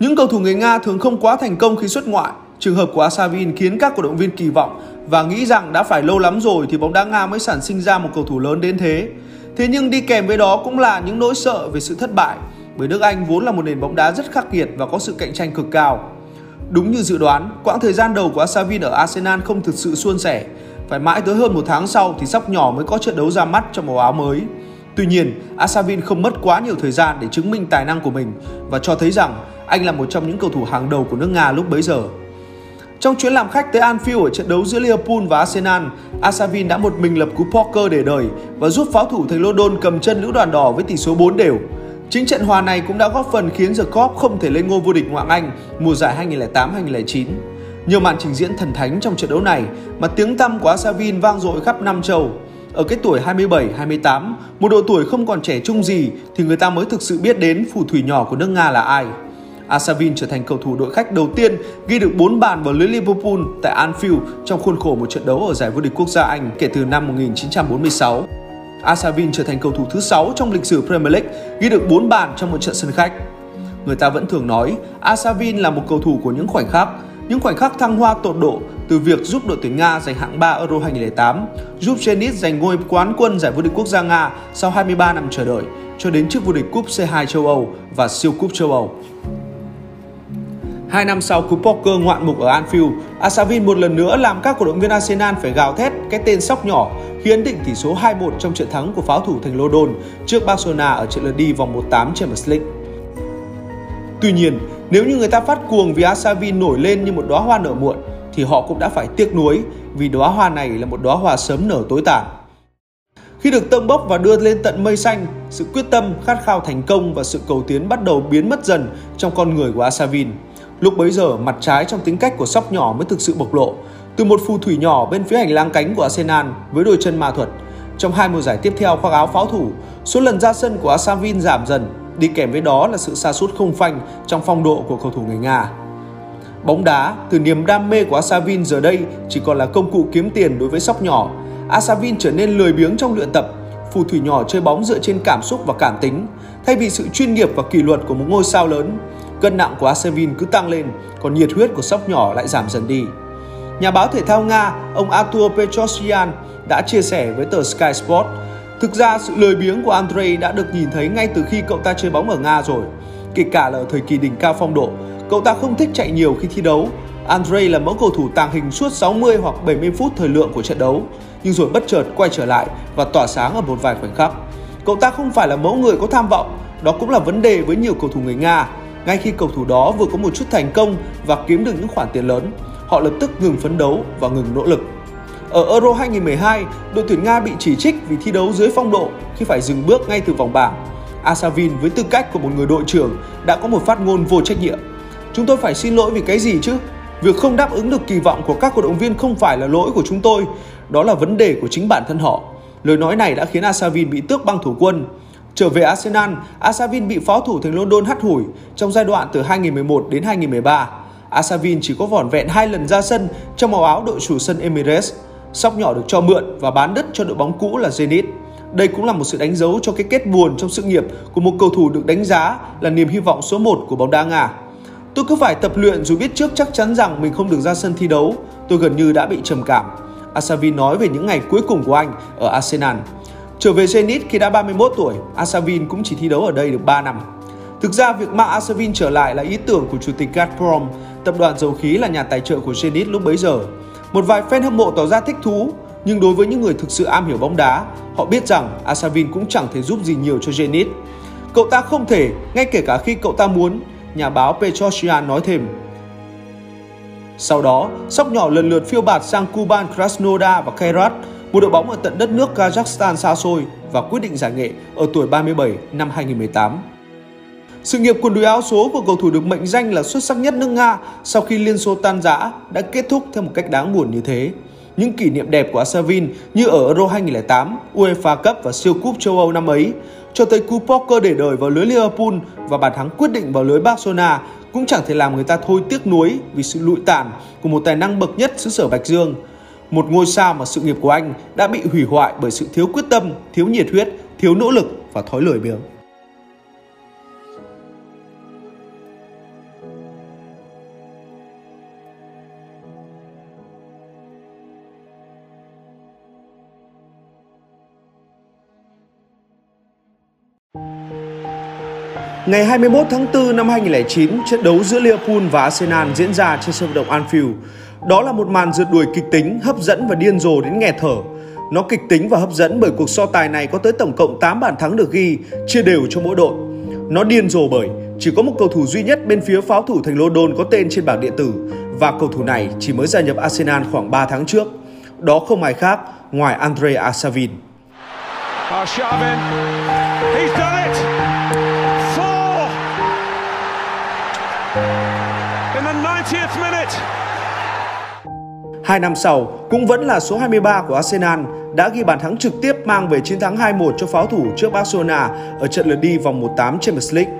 Những cầu thủ người Nga thường không quá thành công khi xuất ngoại. Trường hợp của Asavin khiến các cổ động viên kỳ vọng và nghĩ rằng đã phải lâu lắm rồi thì bóng đá Nga mới sản sinh ra một cầu thủ lớn đến thế. Thế nhưng đi kèm với đó cũng là những nỗi sợ về sự thất bại bởi nước Anh vốn là một nền bóng đá rất khắc nghiệt và có sự cạnh tranh cực cao. Đúng như dự đoán, quãng thời gian đầu của Asavin ở Arsenal không thực sự suôn sẻ. Phải mãi tới hơn một tháng sau thì sóc nhỏ mới có trận đấu ra mắt trong màu áo mới. Tuy nhiên, Asavin không mất quá nhiều thời gian để chứng minh tài năng của mình và cho thấy rằng anh là một trong những cầu thủ hàng đầu của nước Nga lúc bấy giờ. Trong chuyến làm khách tới Anfield ở trận đấu giữa Liverpool và Arsenal, Asavin đã một mình lập cú poker để đời và giúp pháo thủ thành London cầm chân lữ đoàn đỏ với tỷ số 4 đều. Chính trận hòa này cũng đã góp phần khiến The Cop không thể lên ngôi vô địch ngoại Anh mùa giải 2008-2009. Nhiều màn trình diễn thần thánh trong trận đấu này mà tiếng tăm của Asavin vang dội khắp năm châu. Ở cái tuổi 27-28, một độ tuổi không còn trẻ trung gì thì người ta mới thực sự biết đến phù thủy nhỏ của nước Nga là ai. Asavin trở thành cầu thủ đội khách đầu tiên ghi được 4 bàn vào lưới Liverpool tại Anfield trong khuôn khổ một trận đấu ở giải vô địch quốc gia Anh kể từ năm 1946. Asavin trở thành cầu thủ thứ 6 trong lịch sử Premier League ghi được 4 bàn trong một trận sân khách. Người ta vẫn thường nói Asavin là một cầu thủ của những khoảnh khắc, những khoảnh khắc thăng hoa tột độ từ việc giúp đội tuyển Nga giành hạng 3 Euro 2008, giúp Zenit giành ngôi quán quân giải vô địch quốc gia Nga sau 23 năm chờ đợi, cho đến chức vô địch cúp C2 châu Âu và siêu cúp châu Âu. Hai năm sau cú poker ngoạn mục ở Anfield, Asavin một lần nữa làm các cổ động viên Arsenal phải gào thét cái tên sóc nhỏ khi ấn định tỷ số 2-1 trong trận thắng của pháo thủ thành London trước Barcelona ở trận lượt đi vòng 1/8 Champions League. Tuy nhiên, nếu như người ta phát cuồng vì Asavin nổi lên như một đóa hoa nở muộn, thì họ cũng đã phải tiếc nuối vì đóa hoa này là một đóa hoa sớm nở tối tàn. Khi được tông bốc và đưa lên tận mây xanh, sự quyết tâm, khát khao thành công và sự cầu tiến bắt đầu biến mất dần trong con người của Asavin. Lúc bấy giờ, mặt trái trong tính cách của sóc nhỏ mới thực sự bộc lộ. Từ một phù thủy nhỏ bên phía hành lang cánh của Arsenal với đôi chân ma thuật, trong hai mùa giải tiếp theo khoác áo pháo thủ, số lần ra sân của Asavin giảm dần, đi kèm với đó là sự sa sút không phanh trong phong độ của cầu thủ người Nga. Bóng đá, từ niềm đam mê của Asavin giờ đây chỉ còn là công cụ kiếm tiền đối với sóc nhỏ. Asavin trở nên lười biếng trong luyện tập, phù thủy nhỏ chơi bóng dựa trên cảm xúc và cảm tính, thay vì sự chuyên nghiệp và kỷ luật của một ngôi sao lớn. Cân nặng của Asevin cứ tăng lên, còn nhiệt huyết của sóc nhỏ lại giảm dần đi. Nhà báo thể thao Nga, ông Artur Petrosyan đã chia sẻ với tờ Sky Sport, thực ra sự lười biếng của Andrei đã được nhìn thấy ngay từ khi cậu ta chơi bóng ở Nga rồi. Kể cả là ở thời kỳ đỉnh cao phong độ, cậu ta không thích chạy nhiều khi thi đấu. Andrei là mẫu cầu thủ tàng hình suốt 60 hoặc 70 phút thời lượng của trận đấu, nhưng rồi bất chợt quay trở lại và tỏa sáng ở một vài khoảnh khắc. Cậu ta không phải là mẫu người có tham vọng, đó cũng là vấn đề với nhiều cầu thủ người Nga ngay khi cầu thủ đó vừa có một chút thành công và kiếm được những khoản tiền lớn, họ lập tức ngừng phấn đấu và ngừng nỗ lực. Ở Euro 2012, đội tuyển Nga bị chỉ trích vì thi đấu dưới phong độ khi phải dừng bước ngay từ vòng bảng. Asavin với tư cách của một người đội trưởng đã có một phát ngôn vô trách nhiệm. Chúng tôi phải xin lỗi vì cái gì chứ? Việc không đáp ứng được kỳ vọng của các cổ động viên không phải là lỗi của chúng tôi, đó là vấn đề của chính bản thân họ. Lời nói này đã khiến Asavin bị tước băng thủ quân. Trở về Arsenal, Asavin bị phó thủ thành London hắt hủi trong giai đoạn từ 2011 đến 2013. Asavin chỉ có vỏn vẹn hai lần ra sân trong màu áo đội chủ sân Emirates. Sóc nhỏ được cho mượn và bán đất cho đội bóng cũ là Zenit. Đây cũng là một sự đánh dấu cho cái kết buồn trong sự nghiệp của một cầu thủ được đánh giá là niềm hy vọng số 1 của bóng đá Nga. Tôi cứ phải tập luyện dù biết trước chắc chắn rằng mình không được ra sân thi đấu. Tôi gần như đã bị trầm cảm. Asavin nói về những ngày cuối cùng của anh ở Arsenal. Trở về Zenit khi đã 31 tuổi, Asavin cũng chỉ thi đấu ở đây được 3 năm. Thực ra việc mang Asavin trở lại là ý tưởng của chủ tịch Gazprom, tập đoàn dầu khí là nhà tài trợ của Zenit lúc bấy giờ. Một vài fan hâm mộ tỏ ra thích thú, nhưng đối với những người thực sự am hiểu bóng đá, họ biết rằng Asavin cũng chẳng thể giúp gì nhiều cho Zenit. Cậu ta không thể, ngay kể cả khi cậu ta muốn, nhà báo Petrosyan nói thêm. Sau đó, sóc nhỏ lần lượt phiêu bạt sang Kuban Krasnodar và Kairat, một đội bóng ở tận đất nước Kazakhstan xa xôi và quyết định giải nghệ ở tuổi 37 năm 2018. Sự nghiệp quần đùi áo số của cầu thủ được mệnh danh là xuất sắc nhất nước Nga sau khi Liên Xô tan rã đã kết thúc theo một cách đáng buồn như thế. Những kỷ niệm đẹp của Asavin như ở Euro 2008, UEFA Cup và siêu cúp châu Âu năm ấy, cho tới cú poker để đời vào lưới Liverpool và bàn thắng quyết định vào lưới Barcelona cũng chẳng thể làm người ta thôi tiếc nuối vì sự lụi tàn của một tài năng bậc nhất xứ sở Bạch Dương một ngôi sao mà sự nghiệp của anh đã bị hủy hoại bởi sự thiếu quyết tâm, thiếu nhiệt huyết, thiếu nỗ lực và thói lười biếng. Ngày 21 tháng 4 năm 2009, trận đấu giữa Liverpool và Arsenal diễn ra trên sân vận động Anfield. Đó là một màn rượt đuổi kịch tính, hấp dẫn và điên rồ đến nghẹt thở. Nó kịch tính và hấp dẫn bởi cuộc so tài này có tới tổng cộng 8 bàn thắng được ghi, chia đều cho mỗi đội. Nó điên rồ bởi chỉ có một cầu thủ duy nhất bên phía pháo thủ thành London có tên trên bảng điện tử và cầu thủ này chỉ mới gia nhập Arsenal khoảng 3 tháng trước. Đó không ai khác ngoài Andre Arshavin. Arshavin, he's done it! Hai năm sau, cũng vẫn là số 23 của Arsenal đã ghi bàn thắng trực tiếp mang về chiến thắng 2-1 cho pháo thủ trước Barcelona ở trận lượt đi vòng 1/8 Champions League.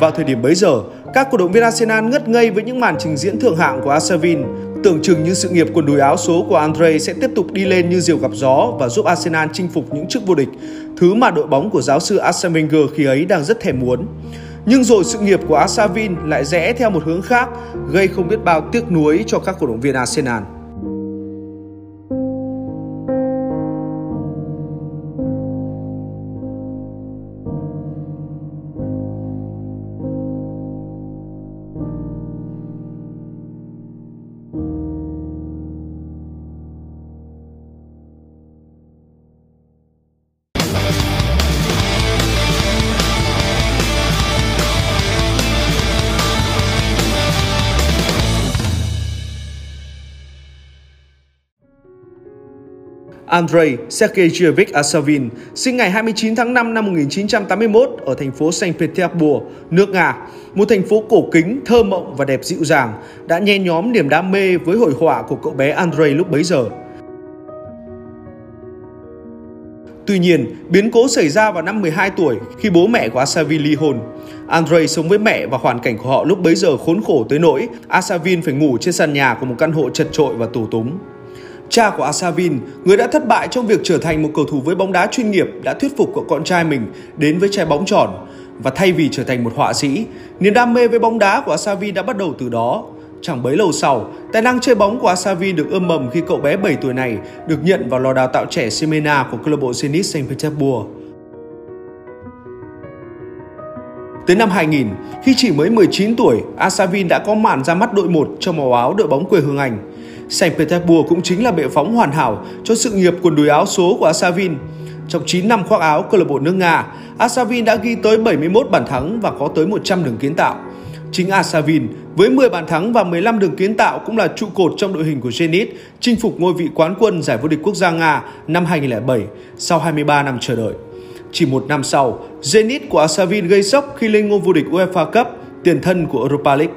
Vào thời điểm bấy giờ, các cổ động viên Arsenal ngất ngây với những màn trình diễn thượng hạng của Arshavin. Tưởng chừng như sự nghiệp quần đùi áo số của Andre sẽ tiếp tục đi lên như diều gặp gió và giúp Arsenal chinh phục những chức vô địch, thứ mà đội bóng của giáo sư Arsene Wenger khi ấy đang rất thèm muốn. Nhưng rồi sự nghiệp của Asavin lại rẽ theo một hướng khác, gây không biết bao tiếc nuối cho các cổ động viên Arsenal. Andrei Sergeyevich Asavin, sinh ngày 29 tháng 5 năm 1981 ở thành phố Saint Petersburg, nước Nga, một thành phố cổ kính, thơ mộng và đẹp dịu dàng, đã nhen nhóm niềm đam mê với hội họa của cậu bé Andrei lúc bấy giờ. Tuy nhiên, biến cố xảy ra vào năm 12 tuổi khi bố mẹ của Asavin ly hôn. Andrei sống với mẹ và hoàn cảnh của họ lúc bấy giờ khốn khổ tới nỗi Asavin phải ngủ trên sàn nhà của một căn hộ chật trội và tù túng. Cha của Asavin, người đã thất bại trong việc trở thành một cầu thủ với bóng đá chuyên nghiệp, đã thuyết phục cậu con trai mình đến với trái bóng tròn. Và thay vì trở thành một họa sĩ, niềm đam mê với bóng đá của Asavin đã bắt đầu từ đó. Chẳng bấy lâu sau, tài năng chơi bóng của Asavin được ươm mầm khi cậu bé 7 tuổi này được nhận vào lò đào tạo trẻ Semena của câu lạc bộ Zenit Saint Petersburg. Tới năm 2000, khi chỉ mới 19 tuổi, Asavin đã có màn ra mắt đội 1 cho màu áo đội bóng quê hương Anh. Saint Petersburg cũng chính là bệ phóng hoàn hảo cho sự nghiệp quần đùi áo số của Asavin. Trong 9 năm khoác áo câu lạc bộ nước Nga, Asavin đã ghi tới 71 bàn thắng và có tới 100 đường kiến tạo. Chính Asavin với 10 bàn thắng và 15 đường kiến tạo cũng là trụ cột trong đội hình của Zenit chinh phục ngôi vị quán quân giải vô địch quốc gia Nga năm 2007 sau 23 năm chờ đợi. Chỉ một năm sau, Zenit của Asavin gây sốc khi lên ngôi vô địch UEFA Cup, tiền thân của Europa League.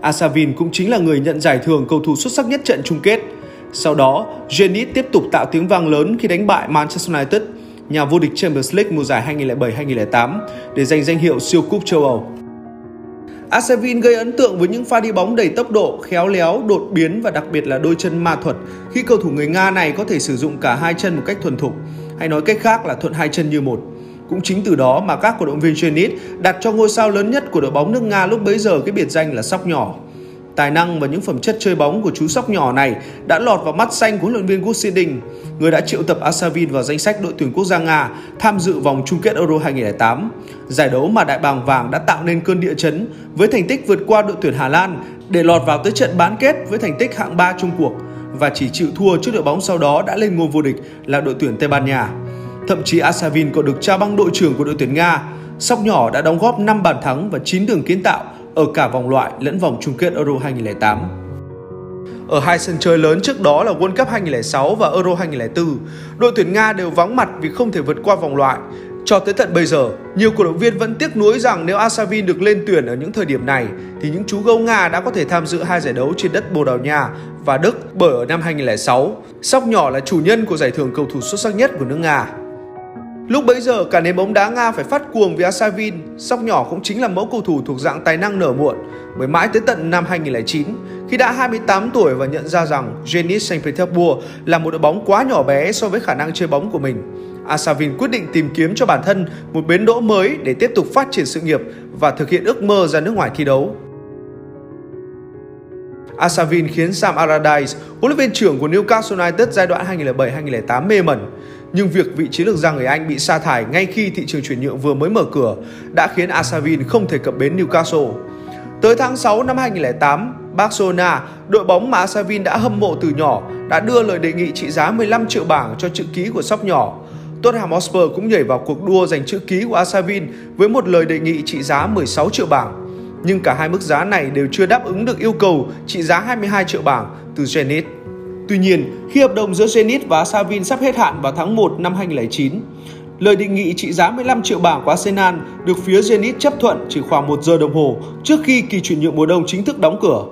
Asavin cũng chính là người nhận giải thưởng cầu thủ xuất sắc nhất trận chung kết. Sau đó, Zenit tiếp tục tạo tiếng vang lớn khi đánh bại Manchester United, nhà vô địch Champions League mùa giải 2007-2008 để giành danh hiệu siêu cúp châu Âu. Asavin gây ấn tượng với những pha đi bóng đầy tốc độ, khéo léo, đột biến và đặc biệt là đôi chân ma thuật khi cầu thủ người Nga này có thể sử dụng cả hai chân một cách thuần thục, hay nói cách khác là thuận hai chân như một. Cũng chính từ đó mà các cổ động viên Zenit đặt cho ngôi sao lớn nhất của đội bóng nước Nga lúc bấy giờ cái biệt danh là sóc nhỏ. Tài năng và những phẩm chất chơi bóng của chú sóc nhỏ này đã lọt vào mắt xanh của huấn luyện viên Gusidin, người đã triệu tập Asavin vào danh sách đội tuyển quốc gia Nga tham dự vòng chung kết Euro 2008. Giải đấu mà đại bàng vàng đã tạo nên cơn địa chấn với thành tích vượt qua đội tuyển Hà Lan để lọt vào tới trận bán kết với thành tích hạng 3 chung cuộc và chỉ chịu thua trước đội bóng sau đó đã lên ngôi vô địch là đội tuyển Tây Ban Nha. Thậm chí Asavin còn được trao băng đội trưởng của đội tuyển Nga. Sóc nhỏ đã đóng góp 5 bàn thắng và 9 đường kiến tạo ở cả vòng loại lẫn vòng chung kết Euro 2008. Ở hai sân chơi lớn trước đó là World Cup 2006 và Euro 2004, đội tuyển Nga đều vắng mặt vì không thể vượt qua vòng loại. Cho tới tận bây giờ, nhiều cổ động viên vẫn tiếc nuối rằng nếu Asavin được lên tuyển ở những thời điểm này thì những chú gấu Nga đã có thể tham dự hai giải đấu trên đất Bồ Đào Nha và Đức bởi ở năm 2006. Sóc nhỏ là chủ nhân của giải thưởng cầu thủ xuất sắc nhất của nước Nga. Lúc bấy giờ, cả nền bóng đá Nga phải phát cuồng vì Asavin, sóc nhỏ cũng chính là mẫu cầu thủ thuộc dạng tài năng nở muộn, mới mãi tới tận năm 2009, khi đã 28 tuổi và nhận ra rằng Zenit Saint Petersburg là một đội bóng quá nhỏ bé so với khả năng chơi bóng của mình. Asavin quyết định tìm kiếm cho bản thân một bến đỗ mới để tiếp tục phát triển sự nghiệp và thực hiện ước mơ ra nước ngoài thi đấu. Asavin khiến Sam Allardyce, huấn luyện viên trưởng của Newcastle United giai đoạn 2007-2008 mê mẩn. Nhưng việc vị chiến lược gia người Anh bị sa thải ngay khi thị trường chuyển nhượng vừa mới mở cửa đã khiến Asavin không thể cập bến Newcastle. Tới tháng 6 năm 2008, Barcelona, đội bóng mà Asavin đã hâm mộ từ nhỏ, đã đưa lời đề nghị trị giá 15 triệu bảng cho chữ ký của sóc nhỏ. Tottenham Hotspur cũng nhảy vào cuộc đua giành chữ ký của Asavin với một lời đề nghị trị giá 16 triệu bảng. Nhưng cả hai mức giá này đều chưa đáp ứng được yêu cầu trị giá 22 triệu bảng từ Zenit. Tuy nhiên, khi hợp đồng giữa Zenit và Savin sắp hết hạn vào tháng 1 năm 2009, lời đề nghị trị giá 15 triệu bảng của Arsenal được phía Zenit chấp thuận chỉ khoảng 1 giờ đồng hồ trước khi kỳ chuyển nhượng mùa đông chính thức đóng cửa.